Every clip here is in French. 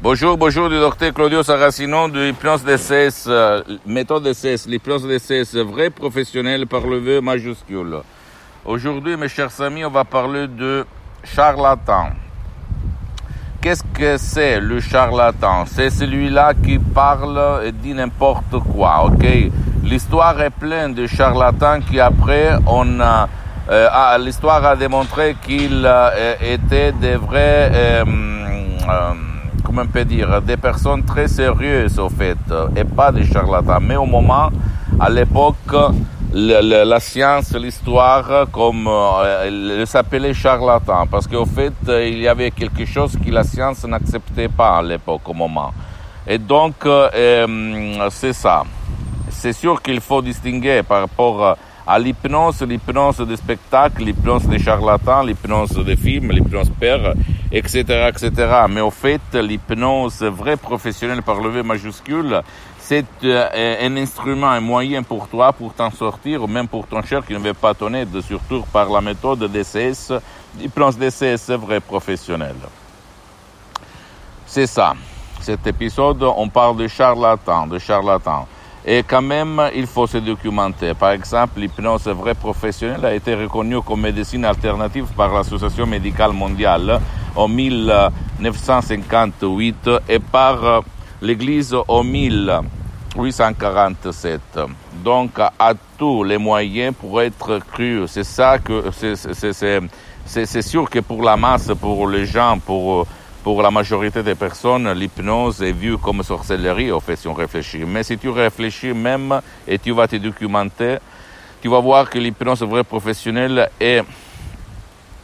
Bonjour, bonjour du docteur Claudio Saracino de l'hypnose DCS, euh, méthode DCS, l'hypnose DCS, vrai professionnel par le V majuscule. Aujourd'hui, mes chers amis, on va parler de charlatan. Qu'est-ce que c'est le charlatan? C'est celui-là qui parle et dit n'importe quoi, ok? L'histoire est pleine de charlatans qui après, on a, euh, ah, l'histoire a démontré qu'ils euh, étaient des vrais... Euh, euh, comment on peut dire, des personnes très sérieuses au fait, et pas des charlatans. Mais au moment, à l'époque, la science, l'histoire, comme euh, s'appelait charlatan, parce qu'au fait, il y avait quelque chose que la science n'acceptait pas à l'époque, au moment. Et donc, euh, c'est ça. C'est sûr qu'il faut distinguer par rapport à l'hypnose, l'hypnose de spectacle, l'hypnose des charlatans, l'hypnose des films, l'hypnose père, etc., etc. Mais au fait, l'hypnose vraie professionnelle par le V majuscule, c'est euh, un instrument, un moyen pour toi pour t'en sortir, même pour ton cher qui ne veut pas ton aide, surtout par la méthode DCS, l'hypnose DCS vrai professionnelle. C'est ça. Cet épisode, on parle de charlatans, de charlatans. Et quand même, il faut se documenter. Par exemple, l'hypnose vraie professionnelle a été reconnue comme médecine alternative par l'Association médicale mondiale en 1958 et par l'Église en 1847. Donc, à tous les moyens pour être cru. C'est ça que c'est sûr que pour la masse, pour les gens, pour pour la majorité des personnes, l'hypnose est vue comme sorcellerie, au fait, si on réfléchit. Mais si tu réfléchis même et tu vas te documenter, tu vas voir que l'hypnose vraie professionnelle est,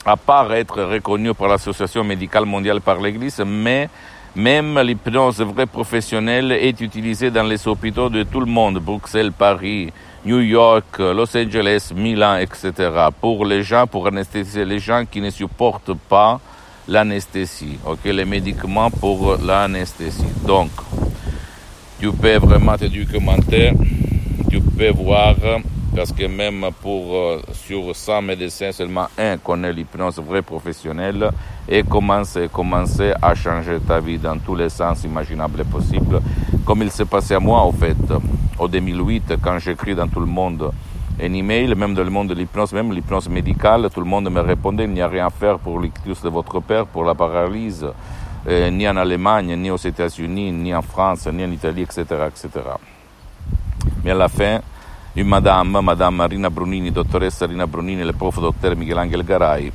à part être reconnue par l'Association médicale mondiale par l'Église, mais même l'hypnose vraie professionnelle est utilisée dans les hôpitaux de tout le monde, Bruxelles, Paris, New York, Los Angeles, Milan, etc. Pour les gens, pour anesthésier les gens qui ne supportent pas l'anesthésie, ok, les médicaments pour l'anesthésie. Donc, tu peux vraiment te documenter, tu peux voir, parce que même pour euh, sur 100 médecins, seulement un connaît l'hypnose vraie professionnelle et commencer, commencer à changer ta vie dans tous les sens imaginables et possibles, comme il s'est passé à moi, au fait, au 2008, quand j'écris dans tout le monde un email, même dans le monde de l'hypnose, même l'hypnose médicale, tout le monde me répondait, il n'y a rien à faire pour l'ictus de votre père, pour la paralyse, euh, ni en Allemagne, ni aux États-Unis, ni en France, ni en Italie, etc., etc. Mais à la fin, une madame, madame Rina Brunini, dottoressa Rina Brunini, le prof docteur Michelangelo Garay,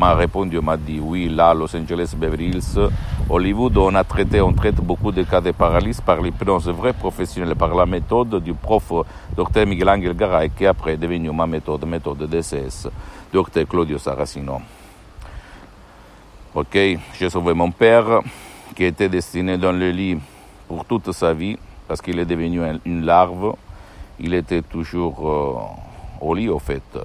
m'a répondu, m'a dit, oui, là, Los Angeles, Beverly Hills, Hollywood, on a traité, on traite beaucoup de cas de paralysie par l'hypnose vraie professionnelle, par la méthode du prof Dr Michelangelo Garay, qui après est devenu ma méthode, méthode DCS, Dr Claudio Saracino. Ok, j'ai sauvé mon père, qui était destiné dans le lit pour toute sa vie, parce qu'il est devenu une larve. Il était toujours euh, au lit, au fait.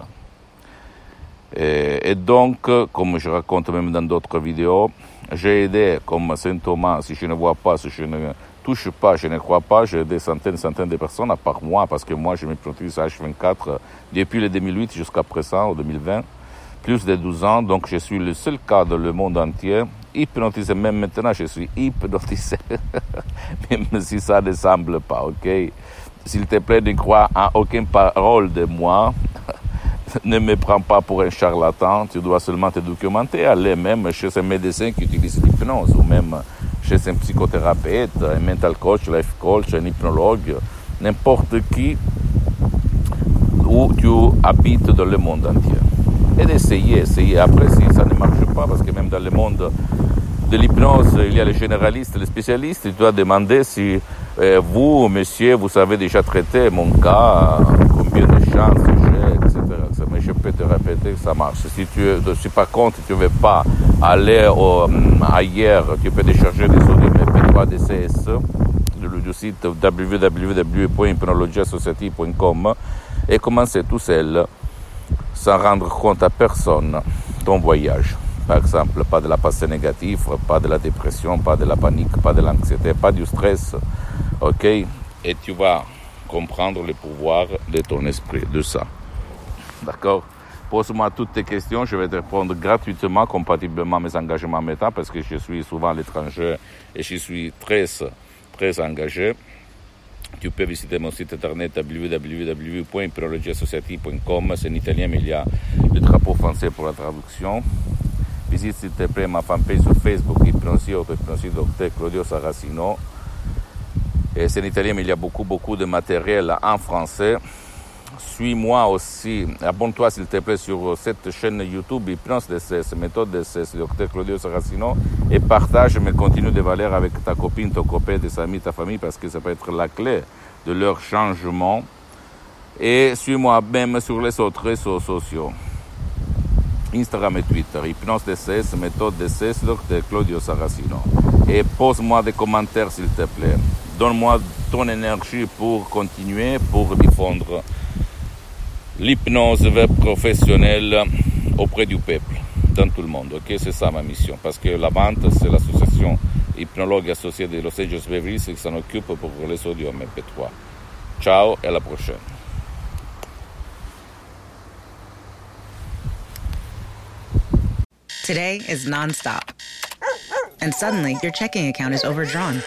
Et, et, donc, comme je raconte même dans d'autres vidéos, j'ai aidé comme Saint Thomas, si je ne vois pas, si je ne touche pas, je ne crois pas, j'ai des centaines, centaines de personnes, à part moi, parce que moi, je m'hypnotise H24 depuis le 2008 jusqu'à présent, au 2020, plus de 12 ans, donc je suis le seul cas dans le monde entier, hypnotisé, même maintenant, je suis hypnotisé, même si ça ne semble pas, ok? S'il te plaît, ne crois à aucune parole de moi, ne me prends pas pour un charlatan, tu dois seulement te documenter, aller même chez un médecin qui utilise l'hypnose, ou même chez un psychothérapeute, un mental coach, life coach, un hypnologue, n'importe qui, où tu habites dans le monde entier. Et d'essayer, essayer. Après, si ça ne marche pas, parce que même dans le monde de l'hypnose, il y a les généralistes, les spécialistes, tu dois demander si euh, vous, monsieur, vous avez déjà traité mon cas, combien de chances j'ai, etc. Mais je peux te répéter que ça marche. Si tu ne pas contre, tu ne veux pas aller au, ailleurs, tu peux décharger des audios MP3 DCS du site www.hypnologieassociative.com et commencer tout seul sans rendre compte à personne ton voyage. Par exemple, pas de la pensée négative, pas de la dépression, pas de la panique, pas de l'anxiété, pas du stress. OK? Et tu vas comprendre le pouvoir de ton esprit, de ça. D'accord? Pose-moi toutes tes questions, je vais te répondre gratuitement, compatiblement à mes engagements méta, parce que je suis souvent à l'étranger et je suis très, très engagé. Tu peux visiter mon site internet www.hypnologieassociative.com. C'est en italien, mais il y a le drapeau français pour la traduction. Visite s'il te plaît ma fanpage sur Facebook, Hypnosie Auto-Hypnosie Docteur Claudio Saracino. Et c'est en italien, mais il y a beaucoup, beaucoup de matériel en français. Suis-moi aussi, abonne-toi s'il te plaît sur cette chaîne YouTube Hypnose DCS, méthode DCS, Docteur Claudio Saracino, et partage mes contenus de valeur avec ta copine, ton copain, tes amis, ta famille, parce que ça peut être la clé de leur changement. Et suis-moi même sur les autres réseaux sociaux. Instagram et Twitter, Hypnose DCS, méthode DCS, Dr. Claudio Saracino. Et pose-moi des commentaires s'il te plaît. Donne-moi ton énergie pour continuer, pour diffondre l'hypnose professionnelle auprès du peuple, dans tout le monde. Ok, c'est ça ma mission. Parce que la vente, c'est l'association hypnologue associée de Los Angeles Beverly qui s'en occupe pour les audios MP3. Ciao et à la prochaine. Today is nonstop. And suddenly, your checking account is overdrawn.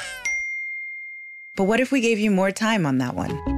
But what if we gave you more time on that one?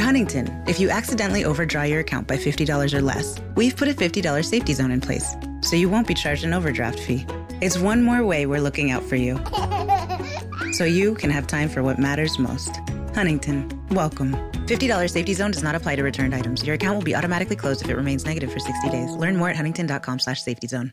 At Huntington, if you accidentally overdraw your account by $50 or less, we've put a $50 safety zone in place, so you won't be charged an overdraft fee. It's one more way we're looking out for you. So you can have time for what matters most. Huntington, welcome. $50 safety zone does not apply to returned items. Your account will be automatically closed if it remains negative for 60 days. Learn more at huntington.com slash safety zone.